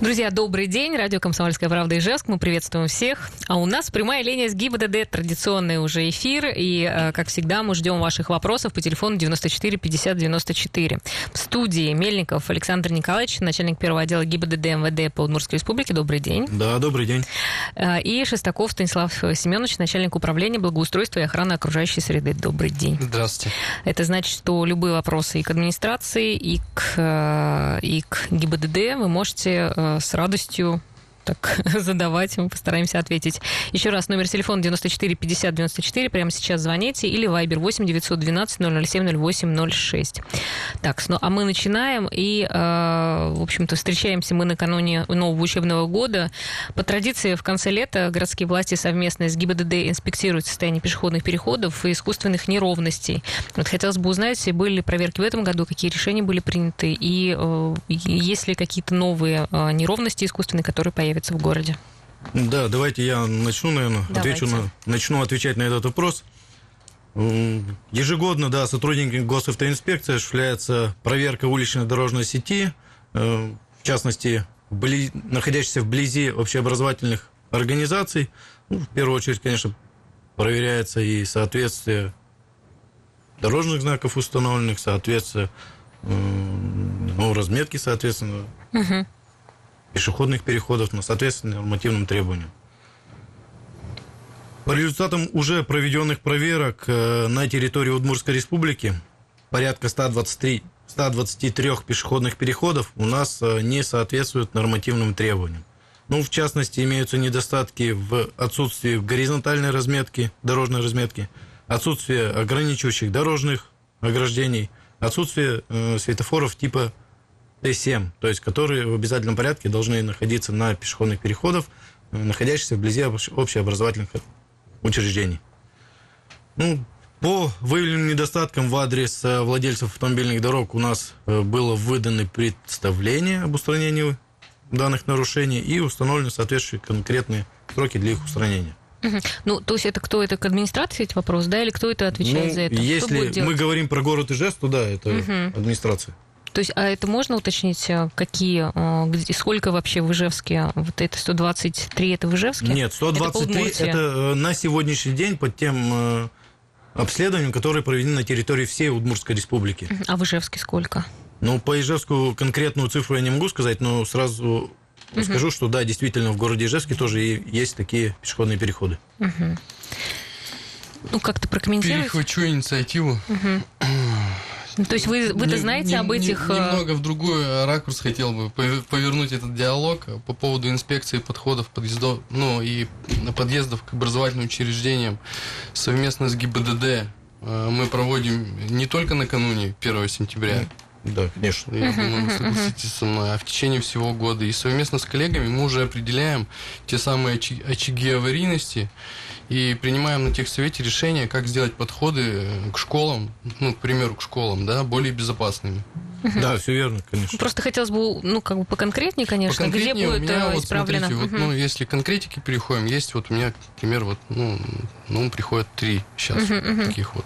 Друзья, добрый день. Радио «Комсомольская правда» Ижевск. Мы приветствуем всех. А у нас прямая линия с ГИБДД. Традиционный уже эфир. И, э, как всегда, мы ждем ваших вопросов по телефону 94 50 94. В студии Мельников Александр Николаевич, начальник первого отдела ГИБДД МВД по Удмуртской республике. Добрый день. Да, добрый день. Э, и Шестаков Станислав Семенович, начальник управления благоустройства и охраны окружающей среды. Добрый день. Здравствуйте. Это значит, что любые вопросы и к администрации, и к, э, и к ГИБДД вы можете с радостью так задавать, мы постараемся ответить. Еще раз, номер телефона 94 50 94, прямо сейчас звоните, или Viber 8 912 007 08 06. Так, ну, а мы начинаем, и, э, в общем-то, встречаемся мы накануне нового учебного года. По традиции, в конце лета городские власти совместно с ГИБДД инспектируют состояние пешеходных переходов и искусственных неровностей. Вот хотелось бы узнать, были ли проверки в этом году, какие решения были приняты, и э, есть ли какие-то новые э, неровности искусственные, которые появятся появится в городе? Да, давайте я начну, наверное, отвечу на, начну отвечать на этот вопрос. Ежегодно, да, сотрудники госавтоинспекции осуществляется проверка уличной дорожной сети, э, в частности, вблизи, находящихся вблизи общеобразовательных организаций. Ну, в первую очередь, конечно, проверяется и соответствие дорожных знаков установленных, соответствие ну, разметки, соответственно, угу пешеходных переходов, но соответственно нормативным требованиям. По результатам уже проведенных проверок э, на территории Удмуртской республики порядка 123, 123 пешеходных переходов у нас э, не соответствуют нормативным требованиям. Ну, в частности, имеются недостатки в отсутствии горизонтальной разметки, дорожной разметки, отсутствие ограничивающих дорожных ограждений, отсутствие э, светофоров типа Т7, то есть которые в обязательном порядке должны находиться на пешеходных переходах, э, находящихся вблизи общеобразовательных учреждений. Ну, по выявленным недостаткам в адрес э, владельцев автомобильных дорог у нас э, было выдано представление об устранении данных нарушений и установлены соответствующие конкретные сроки для их устранения. Угу. Ну, то есть это кто это к администрации эти вопрос, да, или кто это отвечает ну, за это? Если мы говорим про город Ижевск, то да, это угу. администрация. То есть, а это можно уточнить, э, какие, э, где, сколько вообще в Ижевске? Вот это 123, это в Ижевске? Нет, 123 это, это э, на сегодняшний день под тем обследованием, которые проведены на территории всей Удмуртской республики. А в Ижевске сколько? Ну, по Ижевску конкретную цифру я не могу сказать, но сразу угу. скажу, что да, действительно, в городе Ижевске тоже есть такие пешеходные переходы. Угу. Ну, как-то прокомментируйте. Перехвачу инициативу. Угу. То есть вы, вы-то не, знаете не, об этих... Не, э, немного в другой ракурс хотел бы повернуть этот диалог по поводу инспекции подходов подъездов, ну и подъездов к образовательным учреждениям совместно с ГИБДД. Э, мы проводим не только накануне 1 сентября, да, конечно. Я думаю, вы согласитесь со мной. А в течение всего года. И совместно с коллегами мы уже определяем те самые очаги аварийности и принимаем на техсовете решение, как сделать подходы к школам, ну, к примеру, к школам, да, более безопасными. Да, все верно, конечно. Просто хотелось бы, ну, как бы поконкретнее, конечно, поконкретнее где будет меня, вот, исправлено. Смотрите, вот, ну, если конкретики переходим, есть вот у меня, например, вот, ну, ну приходят три сейчас таких вот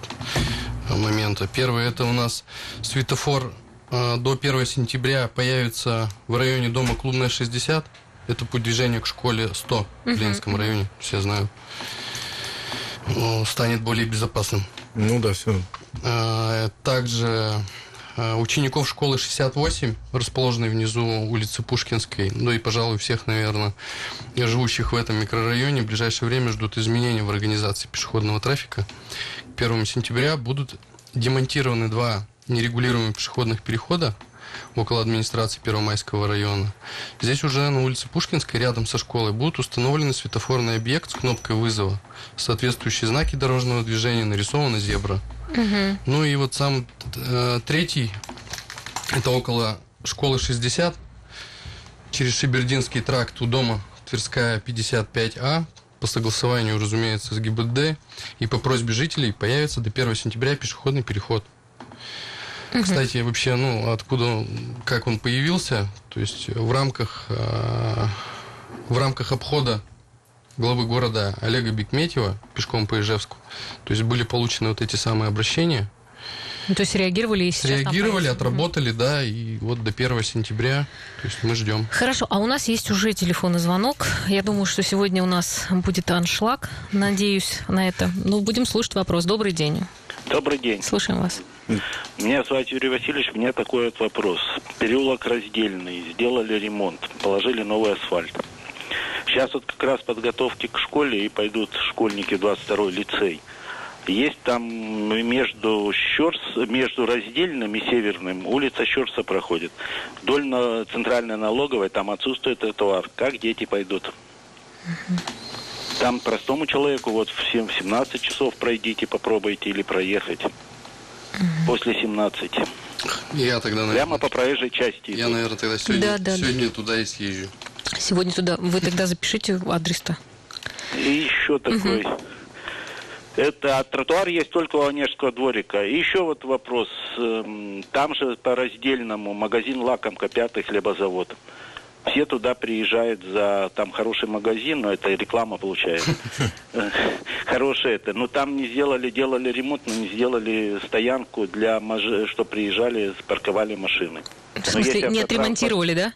момента. Первый это у нас светофор э, до 1 сентября появится в районе дома Клубная 60. Это путь движения к школе 100 в Ленинском районе, все знают. Ну, станет более безопасным. Ну да, все. Э, также э, учеников школы 68, расположенной внизу улицы Пушкинской, ну и, пожалуй, всех, наверное, живущих в этом микрорайоне, в ближайшее время ждут изменения в организации пешеходного трафика. К 1 сентября будут демонтированы два нерегулируемых пешеходных перехода около администрации Первомайского района. Здесь уже на улице Пушкинской, рядом со школой, будут установлены светофорный объект с кнопкой вызова. Соответствующие знаки дорожного движения нарисована зебра. Угу. Ну и вот сам э, третий, это около школы 60, через Шибердинский тракт у дома Тверская 55А, по согласованию, разумеется, с ГИБДД и по просьбе жителей появится до 1 сентября пешеходный переход. Угу. Кстати, вообще, ну, откуда, как он появился, то есть в рамках, э, в рамках обхода главы города Олега Бекметьева пешком по Ижевску, то есть были получены вот эти самые обращения, Ну, То есть реагировали и сейчас Реагировали, отработали, да, и вот до 1 сентября, то есть мы ждем. Хорошо, а у нас есть уже телефонный звонок. Я думаю, что сегодня у нас будет аншлаг. Надеюсь на это. Ну, будем слушать вопрос. Добрый день. Добрый день. Слушаем вас. Меня зовут Юрий Васильевич. У меня такой вот вопрос. Переулок раздельный. Сделали ремонт. Положили новый асфальт. Сейчас вот как раз подготовки к школе и пойдут школьники в 22-й лицей. Есть там между Щерс, между раздельным и северным улица Щерса проходит. Вдоль на центральной налоговой там отсутствует тротуар. Как дети пойдут? Там простому человеку вот в 7 в 17 часов пройдите, попробуйте или проехать. После 17. Я тогда, наверное, Прямо по проезжей части. я, идут. наверное, тогда сегодня, Да, да, сегодня туда и съезжу. Сегодня туда. Вы тогда запишите адрес-то. И еще такой. Это а тротуар есть только у Онежского дворика. И еще вот вопрос. Эм, Там же по раздельному магазин «Лакомка», пятый хлебозавод. Все туда приезжают за... Там хороший магазин, но это реклама получается. Хорошая это. Но там не сделали, делали ремонт, но не сделали стоянку для, что приезжали, парковали машины. В смысле, не отремонтировали, да?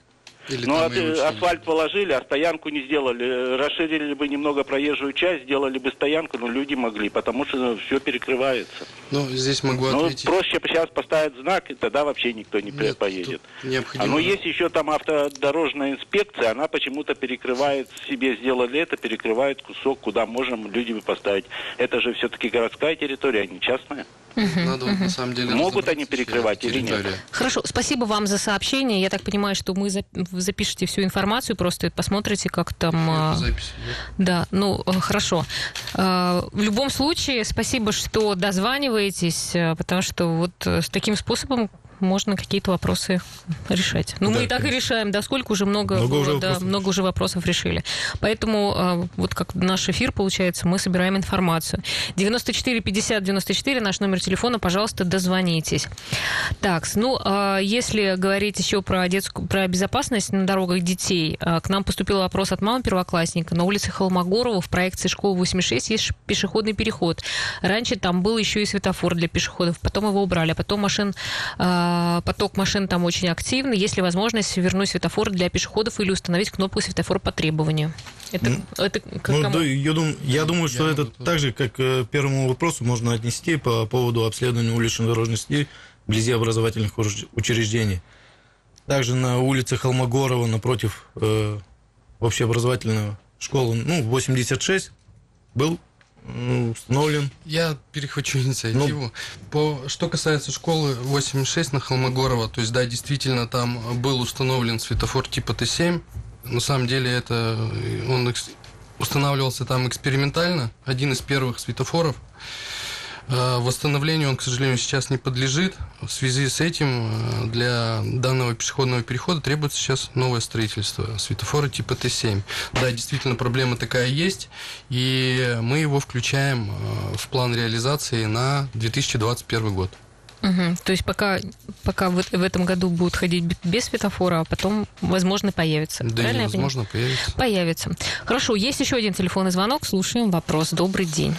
Или Ну, а, э, лучше. асфальт положили, а стоянку не сделали. Э, Расширили бы немного проезжую часть, сделали бы стоянку, но люди могли, потому что все перекрывается. Ну, здесь могу Ну, ответить. проще сейчас поставить знак, и тогда вообще никто не Нет, поедет. тут необходимо- А ну есть еще там автодорожная инспекция, она почему-то перекрывает, себе сделали это, перекрывает кусок, куда можем люди бы поставить. Это же все-таки городская территория, а не частная. Надо вот на самом деле Могут они перекрывать чья или нет? Хорошо, спасибо вам за сообщение. Я так понимаю, что мы зап- вы запишете всю информацию, просто посмотрите, как там... а, запись. Да, ну э, хорошо. Э, В любом случае, спасибо, что дозваниваетесь, э, потому что вот э, с таким способом можно какие-то вопросы решать. Ну, Да, мы и так и конечно. решаем, да, сколько уже много, Много уже да, вопросов. много уже вопросов решили. Поэтому э, вот как наш эфир получается, мы собираем информацию. 94 50 94 наш номер телефона, пожалуйста, дозвонитесь. Так, ну, э, если говорить еще про детскую, про безопасность на дорогах детей, э, к нам поступил вопрос от мамы первоклассника. На улице Холмогорова в проекции школы 86 есть пешеходный переход. Раньше там был еще и светофор для пешеходов, потом его убрали, а потом машин, э, поток машин там очень активный. Есть ли возможность вернуть светофор для пешеходов или установить кнопку светофор по требованию? Это, это к Ну, да, я, дум- я думаю, что Я это могу тоже. так же, как э, к первому вопросу можно отнести по поводу обследования уличной дорожной сети вблизи образовательных учреждений. Также на улице Холмогорова напротив э, общеобразовательной школы, ну, 86, был установлен Я перехвачу инициативу. Ну. По, что касается школы 86 на Холмогорова, то есть, да, действительно, там был установлен светофор типа Т7. На самом деле, это э, он устанавливался там экспериментально, один из первых светофоров. Э, Восстановлению он, к сожалению, сейчас не подлежит. В связи с этим э, для данного пешеходного перехода требуется сейчас новое строительство светофора типа Т7. Да, действительно, проблема такая есть, и мы его включаем э, в план реализации на 2021 год. Мгм. То есть пока, пока в, в этом году будут ходить без светофора, а потом, возможно, появится. Да Правильно я невозможно появится. Появится. Хорошо, есть еще один телефонный звонок. Слушаем вопрос. Добрый день.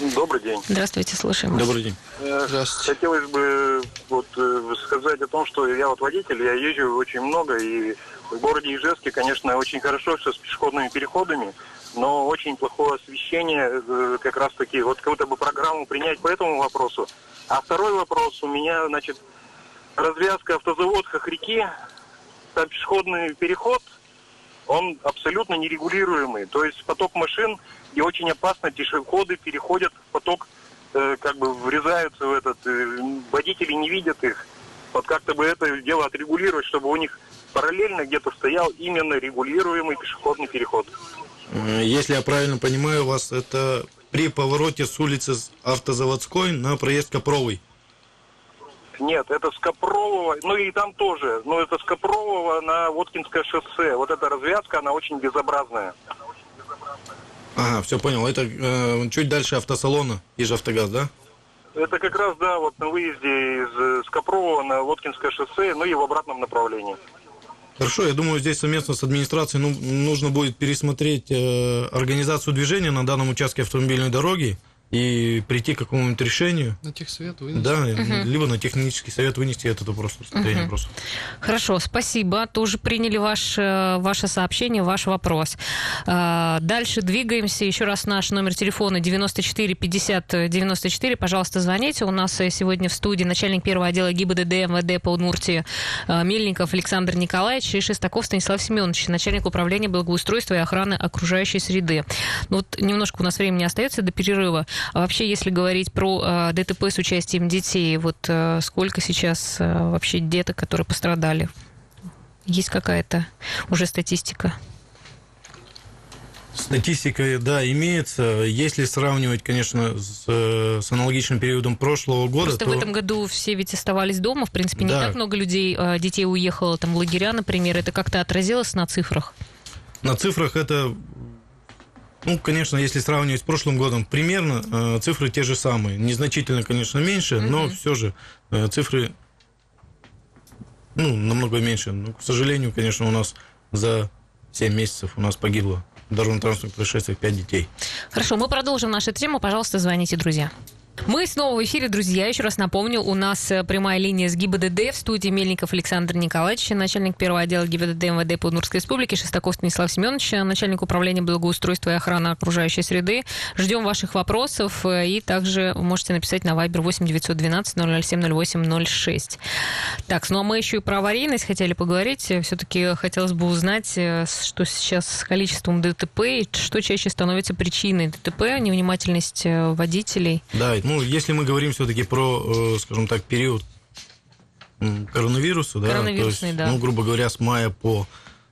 Добрый день. Здравствуйте, слушаем. вас. Добрый день. Э, Здравствуйте. Хотелось бы вот э, сказать о том, что я вот водитель, я езжу очень много, и в городе Ижевске, конечно, очень хорошо все с пешеходными переходами, но очень плохое освещение, э, как раз таки, вот какую-то бы программу принять по этому вопросу. А второй вопрос у меня, значит, развязка автозавод Хохряки, там пешеходный переход, он абсолютно нерегулируемый. То есть поток машин, и очень опасно, пешеходы переходят в поток, э, как бы врезаются в этот, э, водители не видят их. Вот как-то бы это дело отрегулировать, чтобы у них параллельно где-то стоял именно регулируемый пешеходный переход. Э, Если я правильно понимаю вас, это при повороте с улицы Автозаводской на проезд Копровый. Нет, это с Копрового, ну и там тоже, но это с Копрового на Воткинское шоссе. Вот эта развязка, она очень безобразная. Ага, все понял. Это э, чуть дальше автосалона, Ижавтогаз, да? Это как раз, да, вот на выезде из э, Скопрового на Воткинское шоссе, ну и в обратном направлении. Хорошо, я думаю, здесь совместно с администрацией ну, нужно будет пересмотреть э, организацию движения на данном участке автомобильной дороги, и прийти к какому-нибудь решению. На техсовет вынести. Да, либо на технический совет вынести этот вопрос рассмотрение просто. Хорошо, спасибо. Тоже приняли ваш, э, ваше сообщение, ваш вопрос. А, Дальше двигаемся. Еще раз наш номер телефона 94 50 94. Пожалуйста, звоните. У нас э, сегодня в студии начальник первого отдела ГИБДД МВД по Удмуртии э, Мельников Александр Николаевич и Шестаков Станислав Семенович, начальник управления благоустройства и охраны окружающей среды. Ну вот немножко у нас времени остается до перерыва. А вообще, если говорить про э, ДТП с участием детей, вот э, сколько сейчас э, вообще деток, которые пострадали? Есть какая-то уже статистика? Статистика, да, имеется. Если сравнивать, конечно, с, с аналогичным периодом прошлого года, Просто то... в этом году все ведь оставались дома, в принципе, не Да. так много людей, детей уехало там в лагеря, например. Это как-то отразилось на цифрах? На цифрах это, ну, конечно, если сравнивать с прошлым годом, примерно э, цифры те же самые. Незначительно, конечно, меньше, но все же э, цифры, ну, намного меньше. Но, к сожалению, конечно, у нас за 7 месяцев у нас погибло в дорожно-транспортных происшествиях 5 детей. Хорошо, мы продолжим нашу тему. Пожалуйста, звоните, друзья. Мы снова в эфире, друзья. Еще раз напомню, у нас э, прямая линия с ГИБДД в студии Мельников Александр Николаевич, начальник первого отдела ГИБДД МВД по Удмуртской республике, Шестаков Станислав Семенович, начальник управления благоустройства и охраны окружающей среды. Ждем ваших вопросов э, и также можете написать на Viber 8 912 007 08 06. Так, ну а мы еще и про аварийность хотели поговорить. Все-таки хотелось бы узнать, э, что сейчас с количеством ДТП и что чаще становится причиной ДТП, невнимательность э, водителей. Да, ну, если мы говорим все-таки про, э, скажем так, период коронавируса, да, то есть, да. ну, грубо говоря, с мая по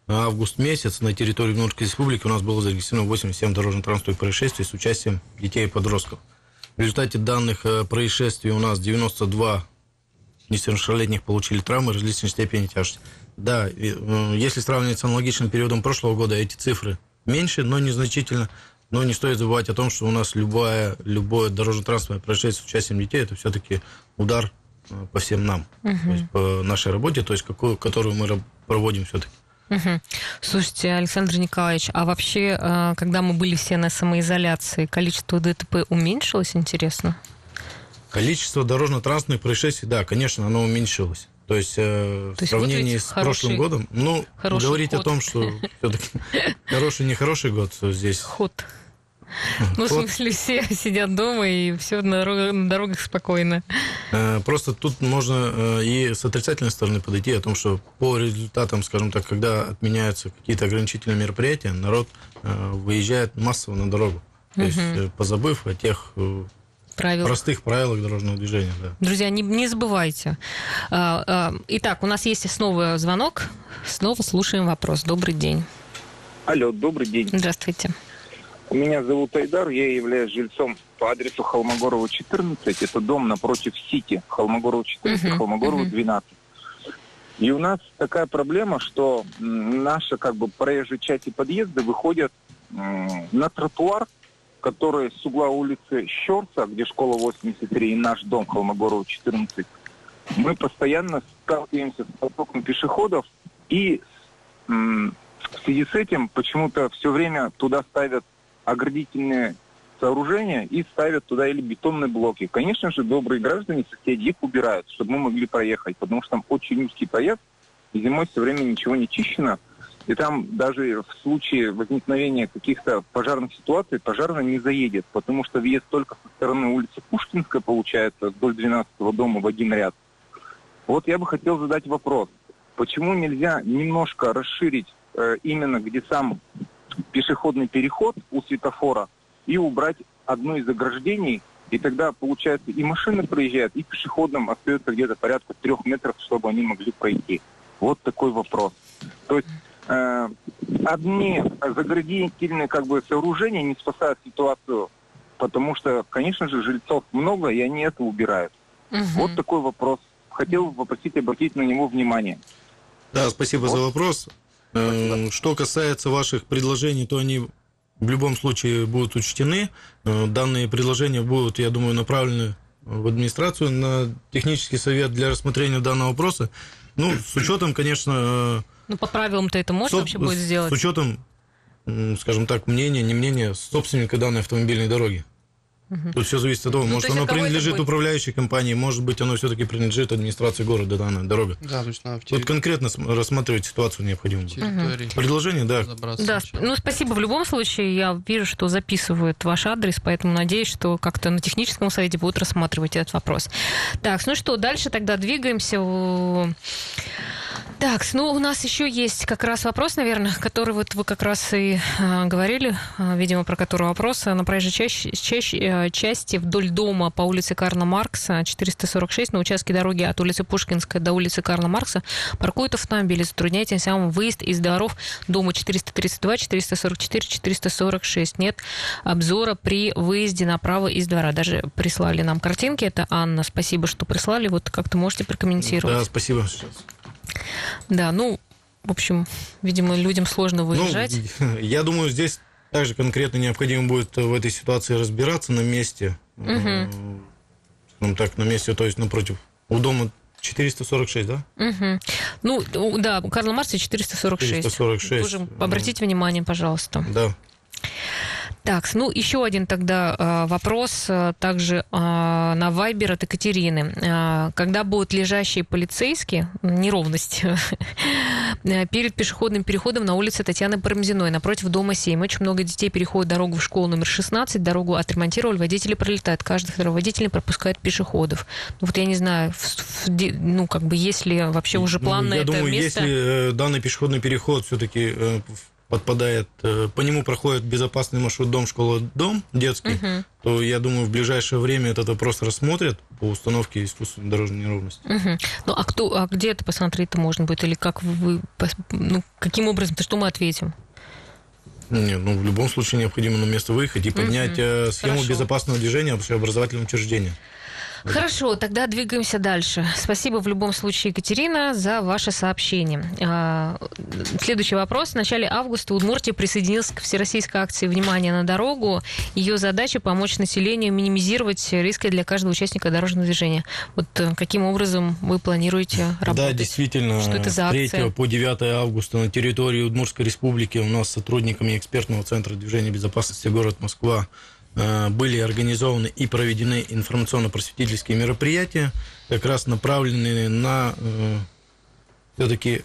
август месяц на территории Удмуртской республики у нас было зарегистрировано 87 дорожно-транспортных происшествий с участием детей и подростков. В результате данных э, происшествий у нас 92 несовершеннолетних получили травмы различной степени тяжести. Да, э, если сравнивать с аналогичным периодом прошлого года, эти цифры меньше, но незначительно. Но не стоит забывать о том, что у нас любое, любое дорожно-транспортное происшествие с участием детей это все-таки удар э, по всем нам, то есть по нашей работе, то есть какую, которую мы проводим все-таки. Мгм. Слушайте, Александр Николаевич, а вообще, э, когда мы были все на самоизоляции, количество ДТП уменьшилось, интересно? Количество дорожно-транспортных происшествий, да, конечно, оно уменьшилось. То есть, э, То в сравнении с хороший- прошлым годом, ну, говорить ход. о том, что все-таки хороший, нехороший год здесь. Ход. Ну, в Ход. смысле, все сидят дома и все на, дорог- на дорогах спокойно. Э, Просто тут можно э, и с отрицательной стороны подойти о том, что по результатам, скажем так, когда отменяются какие-то ограничительные мероприятия, народ э, выезжает массово на дорогу. То есть, э, позабыв о тех Правил. простых правилах дорожного движения. Да. Друзья, не, не забывайте. А, а, Итак, у нас есть снова звонок. Снова слушаем вопрос. Добрый день. Алло, добрый день. Здравствуйте. Меня зовут Айдар, я являюсь жильцом по адресу Холмогорова 14. Это дом напротив Сити. Холмогорова 14, Мгм, Холмогорова мгм. 12. И у нас такая проблема, что м, наша как бы проезжая часть и подъезды выходят на тротуар, который с угла улицы Щерса, где школа 83 и наш дом Холмогорова 14. Мы постоянно сталкиваемся с потоком пешеходов и в связи с этим почему-то все время туда ставят оградительные сооружения и ставят туда или бетонные блоки. Конечно же, добрые граждане, соседи их убирают, чтобы мы могли проехать, потому что там очень узкий проезд, и зимой все время ничего не чищено. И там даже в случае возникновения каких-то пожарных ситуаций пожарный не заедет, потому что въезд только со стороны улицы Пушкинская получается вдоль 12 дома в один ряд. Вот я бы хотел задать вопрос. Почему нельзя немножко расширить э, именно где сам пешеходный переход у светофора и убрать одно из ограждений, и тогда, получается, и машины проезжают, и пешеходным остается где-то порядка трех метров, чтобы они могли пройти. Вот такой вопрос. То есть э, одни заградительные как бы сооружения не спасают ситуацию, потому что, конечно же, жильцов много, и они это убирают. Мгм. Вот такой вопрос. Хотел бы попросить обратить на него внимание. Да, спасибо за вопрос. Э, Что касается ваших предложений, то они в любом случае будут учтены. Э, Данные предложения будут, я думаю, направлены в администрацию на технический совет для рассмотрения данного вопроса. Ну, с учетом, конечно, Ну, по правилам-то это э, можно вообще будет сделать? С учетом, скажем так, мнения, не мнения собственника данной автомобильной дороги. Тут все зависит от того, Ну, может, то оно принадлежит будет? управляющей компании, может быть, оно все-таки принадлежит администрации города, данная дорога. Да, то есть надо в Тут терри- конкретно см- рассматривать ситуацию необходимо. будет. территории Предложение, да. Да, сначала. ну спасибо. В любом случае, я вижу, что записывают ваш адрес, поэтому надеюсь, что как-то на техническом совете будут рассматривать этот вопрос. Так, ну что, дальше тогда двигаемся. Так, ну у нас еще есть как раз вопрос, наверное, который вот вы как раз и а, говорили, а, видимо, про который вопрос. На проезжей чаще- чаще- э, части вдоль дома по улице Карла Маркса 446 на участке дороги от улицы Пушкинской до улицы Карла Маркса паркуют автомобили, затрудняя тем самым выезд из дворов дома 432, 444, 446. Нет обзора при выезде направо из двора. Даже прислали нам картинки. Это Анна. Спасибо, что прислали. Вот как-то можете прокомментировать. Да, спасибо. Да, ну, в общем, видимо, людям сложно Ну, выезжать. я думаю, здесь также конкретно необходимо будет в этой ситуации разбираться на месте. Э, Скажем так, на месте, то есть напротив. У дома 446, да? Мгм. Ну, да, у Карла Марса 446. 446. Тоже обратите внимание, пожалуйста. Да. Так, ну еще один тогда э, вопрос, э, также э, на Вайбер от Екатерины. Э, Когда будут лежащие полицейские, неровность, э, перед пешеходным переходом на улице Татьяны Парамзиной, напротив дома 7. Очень много детей переходят дорогу в школу номер 16, дорогу отремонтировали, водители пролетают, каждый второй водитель пропускает пешеходов. Ну, Вот я не знаю, в- в ну как бы есть ли вообще уже Ну, план на Я это думаю, место? если э, данный пешеходный переход все-таки подпадает, э, по нему проходит безопасный маршрут дом, школа, дом детский, то я думаю, в ближайшее время этот вопрос рассмотрят по установке искусственной дорожной неровности. Мгм. Ну, а кто, а где это посмотреть-то можно будет? Или как вы, ну, каким образом-то, что мы ответим? Не, ну, в любом случае необходимо на место выехать и поднять э, схему Хорошо. безопасного движения в образовательном учреждении. Хорошо, тогда двигаемся дальше. Спасибо в любом случае, Екатерина, за ваше сообщение. А, Следующий вопрос. В начале августа Удмуртия присоединилась к всероссийской акции «Внимание на дорогу». Ее задача – помочь населению минимизировать риски для каждого участника дорожного движения. Вот э, каким образом вы планируете работать? Да, действительно, Что это за с 3 акция? по 9 августа на территории Удмуртской республики у нас с сотрудниками экспертного центра движения безопасности город Москва были организованы и проведены информационно-просветительские мероприятия, как раз направленные на все-таки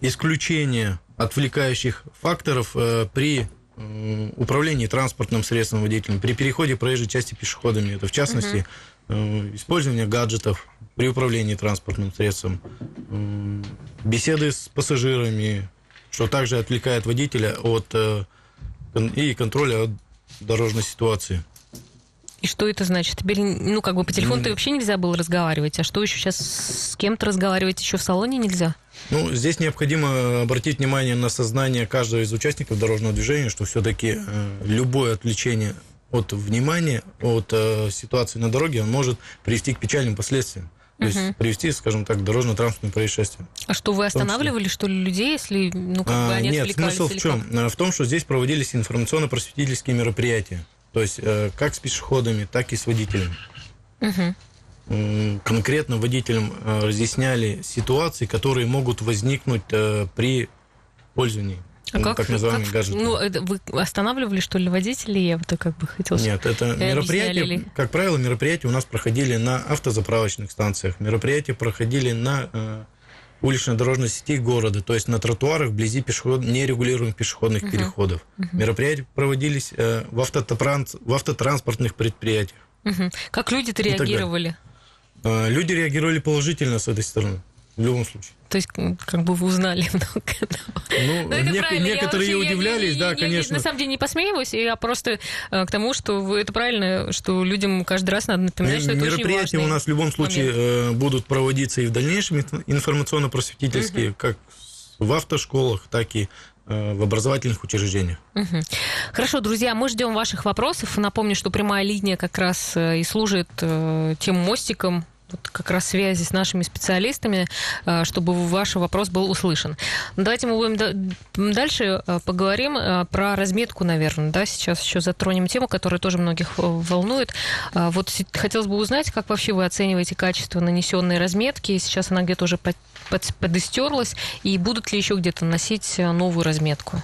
исключение отвлекающих факторов э, при э, управлении транспортным средством водителем, при переходе проезжей части пешеходами. Это в частности э, использование гаджетов при управлении транспортным средством, беседы с пассажирами, что также отвлекает водителя от э, и контроля от дорожной ситуации. И что это значит? Теперь, ну, как бы по телефону-то вообще нельзя было разговаривать. А что еще сейчас с кем-то разговаривать еще в салоне нельзя? Ну, здесь необходимо обратить внимание на сознание каждого из участников дорожного движения, что все-таки любое отвлечение от внимания, от э, ситуации на дороге, он может привести к печальным последствиям. То есть привести, скажем так, к дорожно-транспортным происшествиям. А что, вы останавливали, что ли, людей, если, ну, как бы А, они Нет, отвлекались смысл в чем? как? А, В том, что здесь проводились информационно-просветительские мероприятия. То есть э, как с пешеходами, так и с водителями. М, Конкретно водителям э, разъясняли ситуации, которые могут возникнуть э, при пользовании А м, как, так называемыми как- гаджетами. ну, это вы останавливали, что ли, водителей? Я вот как бы хотела... Нет, это ли? как правило, мероприятия у нас проходили на автозаправочных станциях, мероприятия проходили на э, улично-дорожной сети города, то есть на тротуарах вблизи пешеход... нерегулируемых пешеходных переходов. Мероприятия проводились э, в, автотранс... в автотранспортных предприятиях. Мгм. Как люди-то реагировали? Э, люди реагировали положительно с этой стороны, в любом случае. То есть, как бы вы узнали много. Ну, Ну, нек-. Я некоторые вообще- я- удивлялись, я- да, я- я конечно. на самом деле не посмеиваюсь, я просто э, к тому, что вы- это правильно, что людям каждый раз надо напоминать, что это Мероприятия у нас в любом случае э, будут проводиться и в дальнейшем инф- информационно-просветительские, как в автошколах, так и э, в образовательных учреждениях. Мгм. Хорошо, друзья, мы ждем ваших вопросов. Напомню, что прямая линия как раз э, и служит э, тем мостиком вот как раз связи с нашими специалистами, э, чтобы ваш вопрос был услышан. Давайте мы будем дальше э, поговорим э, про разметку, наверное, да, сейчас еще затронем тему, которая тоже многих волнует. Вот хотелось бы узнать, как вообще вы оцениваете качество нанесенной разметки. Сейчас она где-то уже под, под, и будут ли еще где-то носить новую разметку?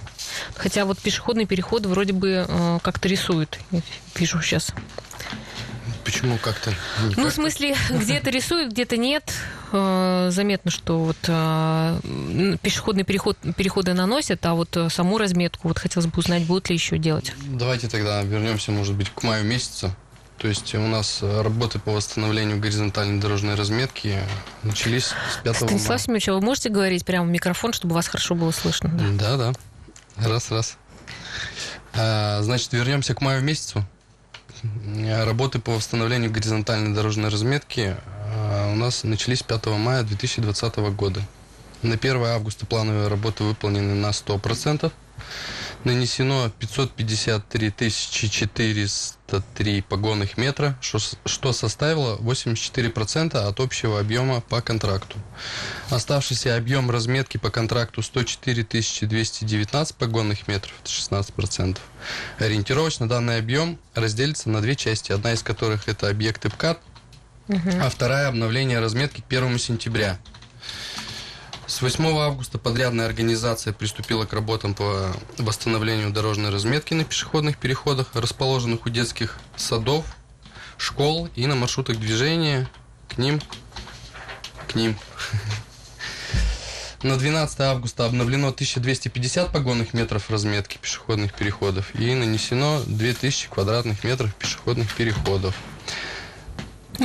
Хотя вот пешеходный переход вроде бы как-то рисуют, вижу сейчас. Почему как-то? Ну, в смысле, где-то рисуют, где-то нет. Э, заметно, что вот э, пешеходный переход, переходы наносят, а вот э, саму разметку вот хотелось бы узнать, будут ли еще делать. Давайте тогда вернемся, может быть, к маю месяцу. То есть у нас работы по восстановлению горизонтальной дорожной разметки начались с 5 Станислав мая. Семенович, а вы можете говорить прямо в микрофон, чтобы вас хорошо было слышно? Да, да. да. Раз, раз. А, значит, вернемся к маю месяцу. Работы по восстановлению горизонтальной дорожной разметки а, у нас начались 5 мая 2020 года. На 1 августа плановые работы выполнены на 100%. Нанесено 553 403 погонных метра, что составило 84% от общего объема по контракту. Оставшийся объем разметки по контракту 104 219 погонных метров, это 16%. Ориентировочно данный объем разделится на две части, одна из которых это объекты ПКАТ, угу. а вторая обновление разметки к 1 сентября – с 8 августа подрядная организация приступила к работам по восстановлению дорожной разметки на пешеходных переходах, расположенных у детских садов, школ и на маршрутах движения к ним. К ним. На 12 августа обновлено 1250 погонных метров разметки пешеходных переходов и нанесено 2000 квадратных метров пешеходных переходов.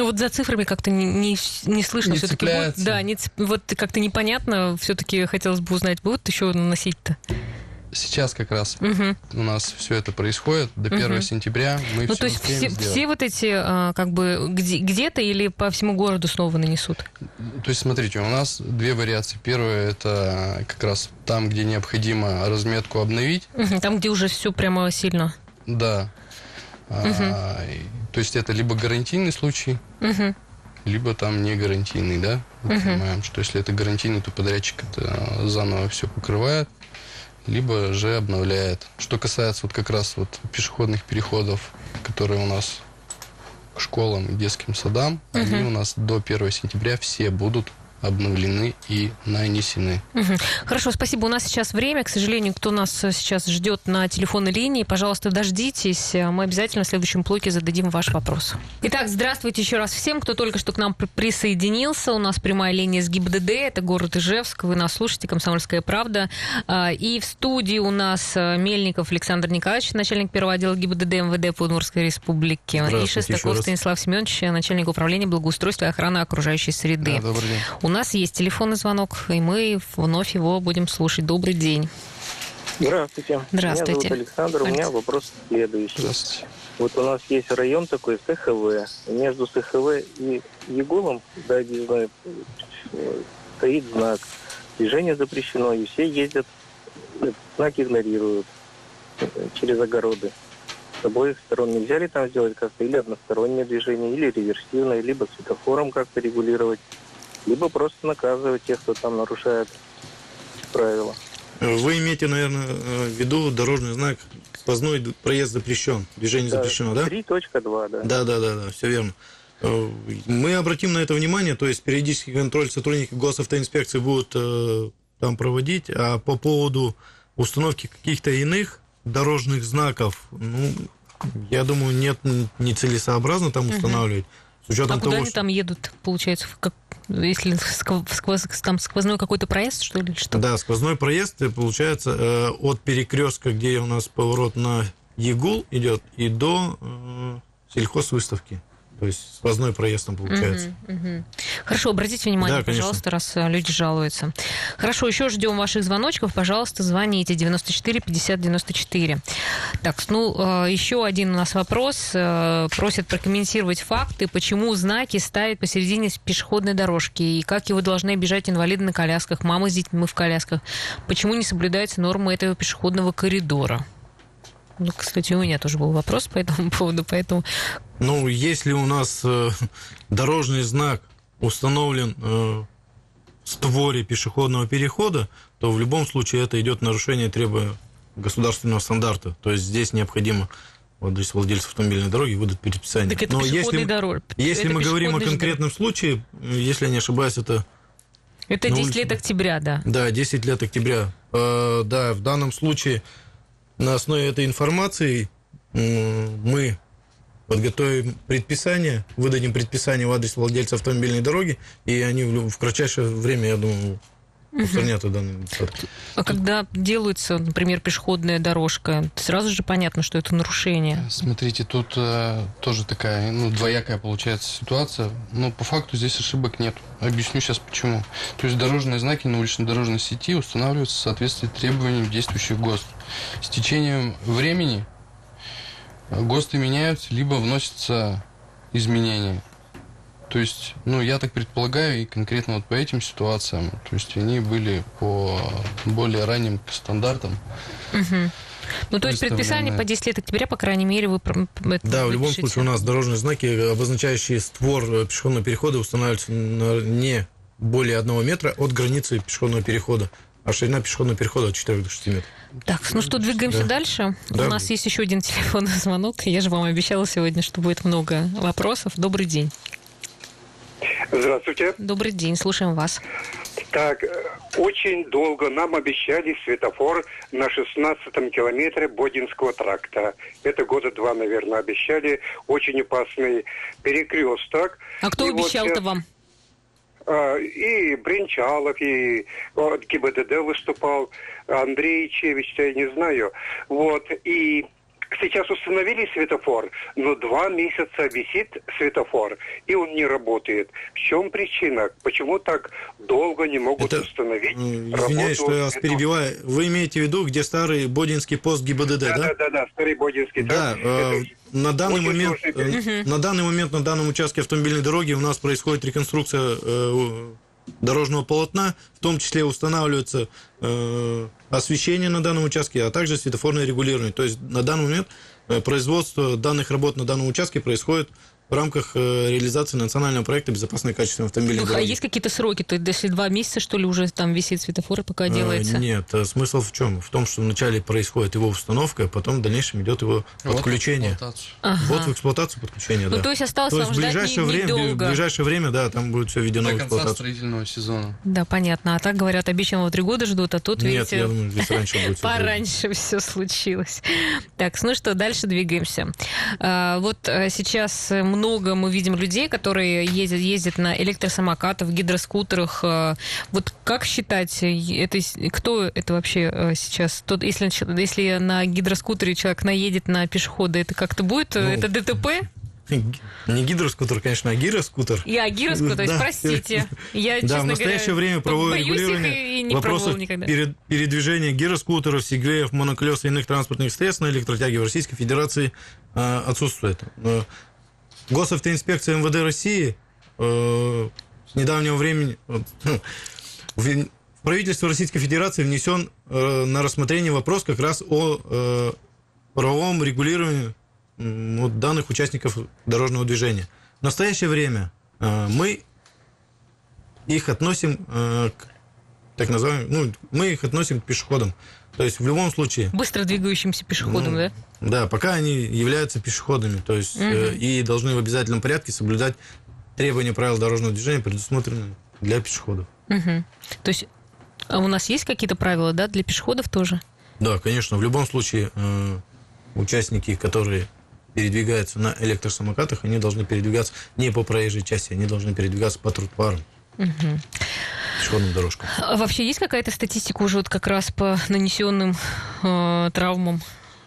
Ну вот за цифрами как-то не, не, не слышно. Не все-таки будет, да, не, вот как-то непонятно. Все-таки хотелось бы узнать, будут еще наносить-то? Сейчас как раз угу. у нас все это происходит. До 1 угу. сентября мы ну, все то есть все, все вот эти, а, как бы, где, где-то или по всему городу снова нанесут? То есть, смотрите, у нас две вариации. Первая, это как раз там, где необходимо разметку обновить. Угу, там, где уже все прямо сильно. Да. А, то есть это либо гарантийный случай, либо там не гарантийный, да? Мы понимаем, что если это гарантийный, то подрядчик это заново все покрывает, либо же обновляет. Что касается вот как раз вот пешеходных переходов, которые у нас к школам и детским садам, угу. они у нас до 1 сентября все будут обновлены и нанесены. Угу. Хорошо, спасибо. У нас сейчас время. К сожалению, кто нас сейчас ждет на телефонной линии, пожалуйста, дождитесь. Мы обязательно в следующем блоке зададим ваш вопрос. Итак, здравствуйте еще раз всем, кто только что к нам присоединился. У нас прямая линия с ГИБДД, это город Ижевск. Вы нас слушаете, «Комсомольская правда». А, и в студии у нас э, Мельников Александр Николаевич, начальник первого отдела ГИБДД МВД по Удмуртской республике. И Шестаков Станислав Семенович, начальник управления благоустройства и охраны окружающей среды. Да, добрый день. У нас есть телефонный звонок, и мы вновь его будем слушать. Добрый день. Здравствуйте. Здравствуйте. Меня зовут Александр. У меня вопрос следующий. Здравствуйте. Вот у нас есть район такой, СХВ. Между СХВ и Егулом, да, не знаю, стоит знак. Движение запрещено, и все ездят, знак игнорируют через огороды. С обоих сторон нельзя ли там сделать как-то или одностороннее движение, или реверсивное, либо светофором как-то регулировать либо просто наказывать тех, кто там нарушает правила. Вы имеете, наверное, в виду дорожный знак сквозной проезд запрещен, движение да, запрещено, да? 3.2, да. Да, да, да, да, все верно. Мы обратим на это внимание, то есть периодический контроль сотрудники госавтоинспекции будут э, там проводить, а по поводу установки каких-то иных дорожных знаков, ну, я думаю, нет нецелесообразно там устанавливать. Угу. С учетом а того, куда они там едут, получается, как, если сквоз, там сквозной какой-то проезд, что ли? Что? Да, сквозной проезд, э, получается, э, от перекрестка, где у нас поворот на Егул идет, и до э, сельхозвыставки. То есть сквозной проезд там получается. Угу, угу. Хорошо, обратите внимание, да, пожалуйста, раз э, люди жалуются. Хорошо, еще ждем ваших звоночков. Пожалуйста, звоните 94 50 94. Так, ну, э, еще один у нас вопрос. Э, просят прокомментировать факты, почему знаки ставят посередине пешеходной дорожки, и как его должны обижать инвалиды на колясках, мамы с детьми в колясках. Почему не соблюдаются нормы этого пешеходного коридора? Ну, кстати, у меня тоже был вопрос по этому поводу, поэтому... Ну, если у нас э, дорожный знак установлен э, створе пешеходного перехода, то в любом случае это идет нарушение требования государственного стандарта. То есть здесь необходимо вот здесь владельцы автомобильной дороги выдают предписание. Так это Но если, дороги. если Это мы говорим о конкретном случае, если я не ошибаюсь, это Это на 10 улице- лет октября, да. да, 10 лет октября. Э, да, в данном случае на основе этой информации мы подготовим предписание, выдадим предписание в адрес владельца автомобильной дороги, и они в кратчайшее время, я думаю, устранят данный недостаток. А когда делается, например, пешеходная дорожка, сразу же понятно, что это нарушение. Смотрите, тут э, тоже такая, ну, двоякая получается ситуация. Но по факту здесь ошибок нет. Объясню сейчас почему. То есть дорожные знаки на уличной дорожной сети устанавливаются в соответствии с требованиям действующих ГОСТ. С течением времени ГОСТы меняются, либо вносятся изменения. То есть, ну, я так предполагаю, и конкретно вот по этим ситуациям, то есть они были по более ранним стандартам. Мгм. Ну, то есть предписание по 10 лет октября, по крайней мере, вы... это Да, в любом случае у нас дорожные знаки, обозначающие створ э, пешеходного перехода, устанавливаются на не более одного метра от границы пешеходного перехода, а ширина пешеходного перехода от 4 до 6 метров. Так, ну что, двигаемся Да. дальше. Да. У нас есть еще один телефонный звонок. Я же вам обещала сегодня, что будет много вопросов. Добрый день. Здравствуйте. Добрый день, слушаем вас. Так, э, очень долго нам обещали светофор на 16-м километре Бодинского тракта. Это года два, наверное, обещали. Очень опасный перекресток. А кто И вот обещал-то сейчас, вам? а, И Бринчалов, и от ГИБДД выступал, Андрей Чевич, я не знаю. Вот, и сейчас установили светофор, но два месяца висит светофор, и он не работает. В чем причина? Почему так долго не могут Это, установить работу Извиняюсь, что я вас перебиваю. Вы имеете в виду, где старый Бодинский пост ГИБДД, да? Да, да, да, старый Бодинский. Да, э, на данный момент, э, на данный момент на данном участке автомобильной дороги у нас происходит реконструкция э, дорожного полотна, в том числе устанавливается э, освещение на данном участке, а также светофорное регулирование. То есть на данный момент э, производство данных работ на данном участке происходит в рамках э, реализации национального проекта «Безопасное качество автомобильной Ну, а дороги». есть какие-то сроки? То есть, если два месяца, что ли, уже там висит светофор, пока Э, делается? Нет, э, смысл в чем? В том, что вначале происходит его установка, а потом в дальнейшем идет его Вот подключение. эксплуатацию. Ага. Вот в эксплуатацию подключение, Ну, да. то есть осталось То вам есть в ждать ближайшее, не- время, недолго. в ближайшее время, да, там будет все введено До в конца эксплуатацию. строительного сезона. Да, понятно. А так говорят, обещанного три года ждут, а тут, Нет, видите, я думаю, здесь раньше будет. Пораньше все случилось. Так, ну что, дальше двигаемся. А, Вот сейчас много мы видим людей, которые ездят, ездят на электросамокатах, гидроскутерах. А, Вот как считать, э, это, кто это вообще э, сейчас? Тот, если, если на гидроскутере человек наедет на пешехода, это как-то будет? э, Ну, это ДТП? Не гидроскутер, конечно, а гироскутер. Я гироскутер, то есть, Да. простите. Я, Да, в настоящее говоря, время правовое регулирование не вопросов перед- передвижения гироскутеров, сегвеев, моноколес и иных транспортных средств на электротяге в Российской Федерации э, отсутствует. Э, Госавтоинспекция МВД России э, с недавнего времени э, в правительство Российской Федерации внесен э, на рассмотрение вопрос как раз о э, правовом регулировании м, вот данных участников дорожного движения. В настоящее время э, мы их относим э, к так называемым, ну, мы их относим к пешеходам. То есть в любом случае, Быстро двигающимся пешеходом, Ну, да? да, пока они являются пешеходами, то есть э, и должны в обязательном порядке соблюдать требования правил дорожного движения, предусмотренные для пешеходов. Мгм. То есть а у нас есть какие-то правила, да, для пешеходов тоже? Да, конечно, в любом случае э, участники, которые передвигаются на электросамокатах, они должны передвигаться не по проезжей части, они должны передвигаться по тротуарам, пешеходным дорожкам. А вообще есть какая-то статистика уже вот как раз по нанесенным э, травмам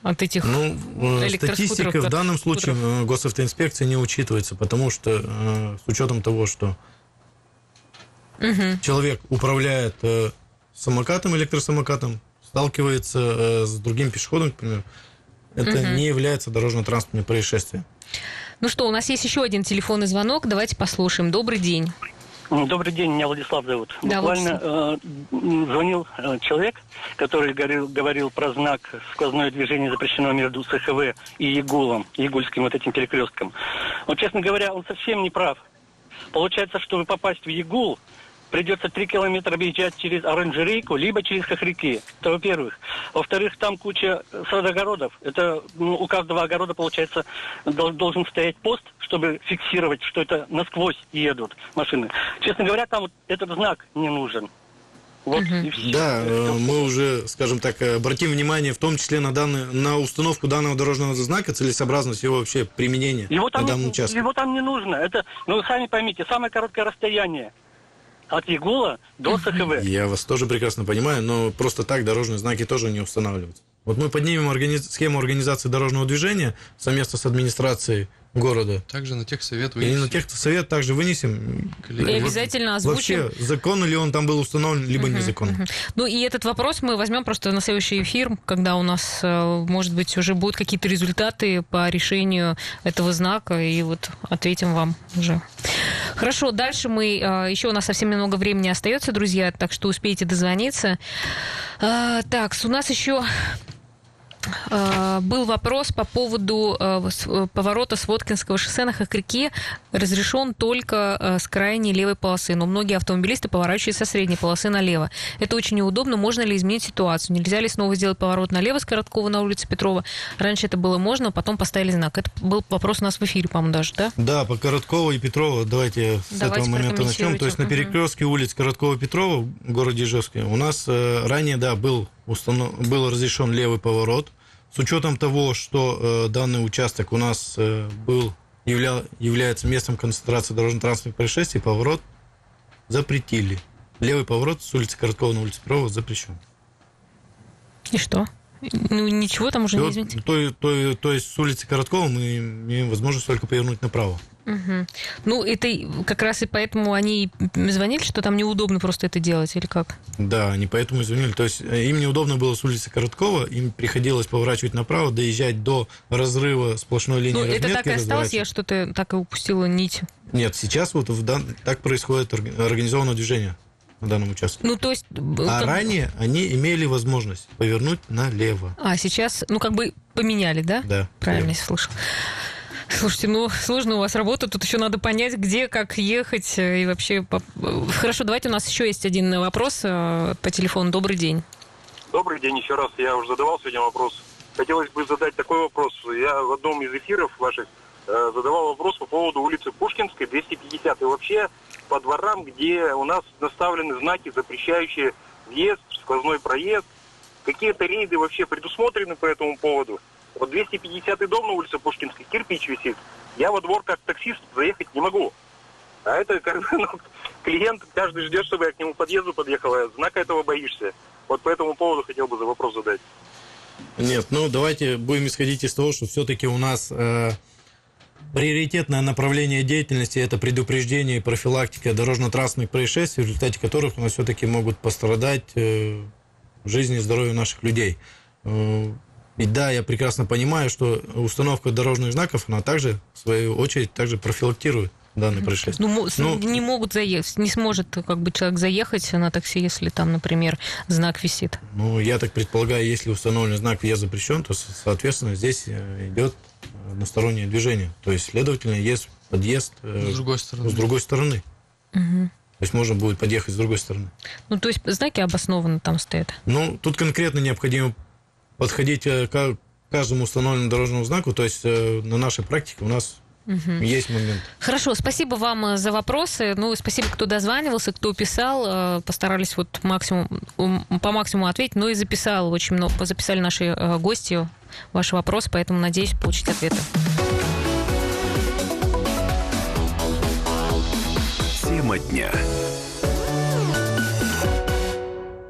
от этих? Ну, э, статистика в данном случае э, госавтоинспекции не учитывается, потому что э, с учетом того, что Мгм. человек управляет э, самокатом, электросамокатом, сталкивается э, с другим пешеходом, к примеру, это не является дорожно-транспортным происшествием. Ну что, у нас есть еще один телефонный звонок, давайте послушаем. Добрый день. Добрый день, меня Владислав зовут. Да, Буквально э, звонил э, человек, который говорил, говорил про знак сквозное движение запрещено между СХВ и Ягулом, Ягульским вот этим перекрестком. Вот, честно говоря, он совсем не прав. Получается, чтобы попасть в Ягул, придется три километра объезжать через оранжерейку, либо через Хохряки. Это во-первых. Во-вторых, там куча садогородов. Это ну, у каждого огорода, получается, должен стоять пост, чтобы фиксировать, что это насквозь едут машины. Честно говоря, там вот этот знак не нужен. Вот угу. и все. Да, э, мы уже, скажем так, обратим внимание в том числе на, данный, на установку данного дорожного знака, целесообразность его вообще применения его там на данном не, участке. Его там не нужно. Это, ну, сами поймите, самое короткое расстояние от Егула до СХВ. Я вас тоже прекрасно понимаю, но просто так дорожные знаки тоже не устанавливаются. Вот мы поднимем органи... схему организации дорожного движения совместно с администрацией города. Также на техсовет вынесем. И на техсовет также вынесем. И обязательно озвучим. Вообще, законно ли он там был установлен, либо uh-huh, незаконно. Uh-huh. Ну и этот вопрос мы возьмем просто на следующий эфир, когда у нас, э, может быть, уже будут какие-то результаты по решению этого знака, и вот ответим вам уже. Хорошо, дальше мы... Э, Еще у нас совсем немного времени остается, друзья, так что успейте дозвониться. Э, так, у нас еще был вопрос по поводу э, э, поворота с Воткинского шоссе на Хакрике разрешен только с крайней левой полосы, но многие автомобилисты поворачивают со средней полосы налево. Это очень неудобно. Можно ли изменить ситуацию? Нельзя ли снова сделать поворот налево с Короткова на улице Петрова? Раньше это было можно, потом поставили знак. Это был вопрос у нас в эфире, по-моему, даже, да? Да, по Короткова и Петрова. Давайте, с давайте этого момента начнем. То есть на перекрестке улиц Короткова-Петрова в городе Ижевске у нас ранее, да, был установ... был разрешен левый поворот. С учетом того, что э, данный участок у нас э, был, явля... является местом концентрации дорожно-транспортных происшествий, поворот запретили. Левый поворот с улицы Короткова на улице Перова запрещен. И что? Ну, ничего там уже не изменится? То, то, то есть с улицы Короткова мы имеем возможность только повернуть направо. Угу. Ну, это как раз и поэтому они звонили, что там неудобно просто это делать, или как? Да, они поэтому и звонили. То есть э, им неудобно было с улицы Короткова, им приходилось поворачивать направо, доезжать до разрыва сплошной линии Ну, это так и осталось, я что-то так и упустила нить. Нет, сейчас вот в дан... так происходит организованное движение на данном участке. Ну, то есть... А как... ранее они имели возможность повернуть налево. А сейчас, ну, как бы поменяли, да? Да. Правильно я слышал. Слушайте, ну сложно у вас работа, тут еще надо понять, где, как ехать э, и вообще... Хорошо, давайте у нас еще есть один вопрос э, по телефону. Добрый день. Добрый день еще раз. Я уже задавал сегодня вопрос. Хотелось бы задать такой вопрос. Я в одном из эфиров ваших э, задавал вопрос по поводу улицы Пушкинской, 250. И вообще по дворам, где у нас наставлены знаки, запрещающие въезд, сквозной проезд. Какие-то рейды вообще предусмотрены по этому поводу? Вот 250 дом на улице Пушкинской, кирпич висит. Я во двор как таксист заехать не могу. А это как бы, ну, клиент каждый ждет, чтобы я к нему подъезду подъехал, а знака этого боишься. Вот по этому поводу хотел бы за вопрос задать. Нет, ну давайте будем исходить из того, что все-таки у нас э, приоритетное направление деятельности это предупреждение и профилактика дорожно-транспортных происшествий, в результате которых у нас все-таки могут пострадать э, жизни и здоровье наших людей. Э, и да, я прекрасно понимаю, что установка дорожных знаков, она также, в свою очередь, также профилактирует данное происшествие. Ну, ну, не могут заехать, не сможет как бы человек заехать на такси, если там, например, знак висит. Ну, я так предполагаю, если установлен знак «Въезд запрещен», то, соответственно, здесь э, идет одностороннее движение. То есть, следовательно, есть подъезд э, с другой стороны. С другой стороны. Угу. То есть можно будет подъехать с другой стороны. Ну, то есть знаки обоснованно там стоят? Ну, тут конкретно необходимо подходить э, к каждому установленному дорожному знаку. То есть э, на нашей практике у нас Угу. Есть момент. Хорошо, спасибо вам э, за вопросы. Ну, спасибо, кто дозванивался, кто писал. Постарались вот максимум, по максимуму ответить. Ну и записал очень много, записали наши гости ваши вопросы, поэтому надеюсь получить ответы. Тема дня.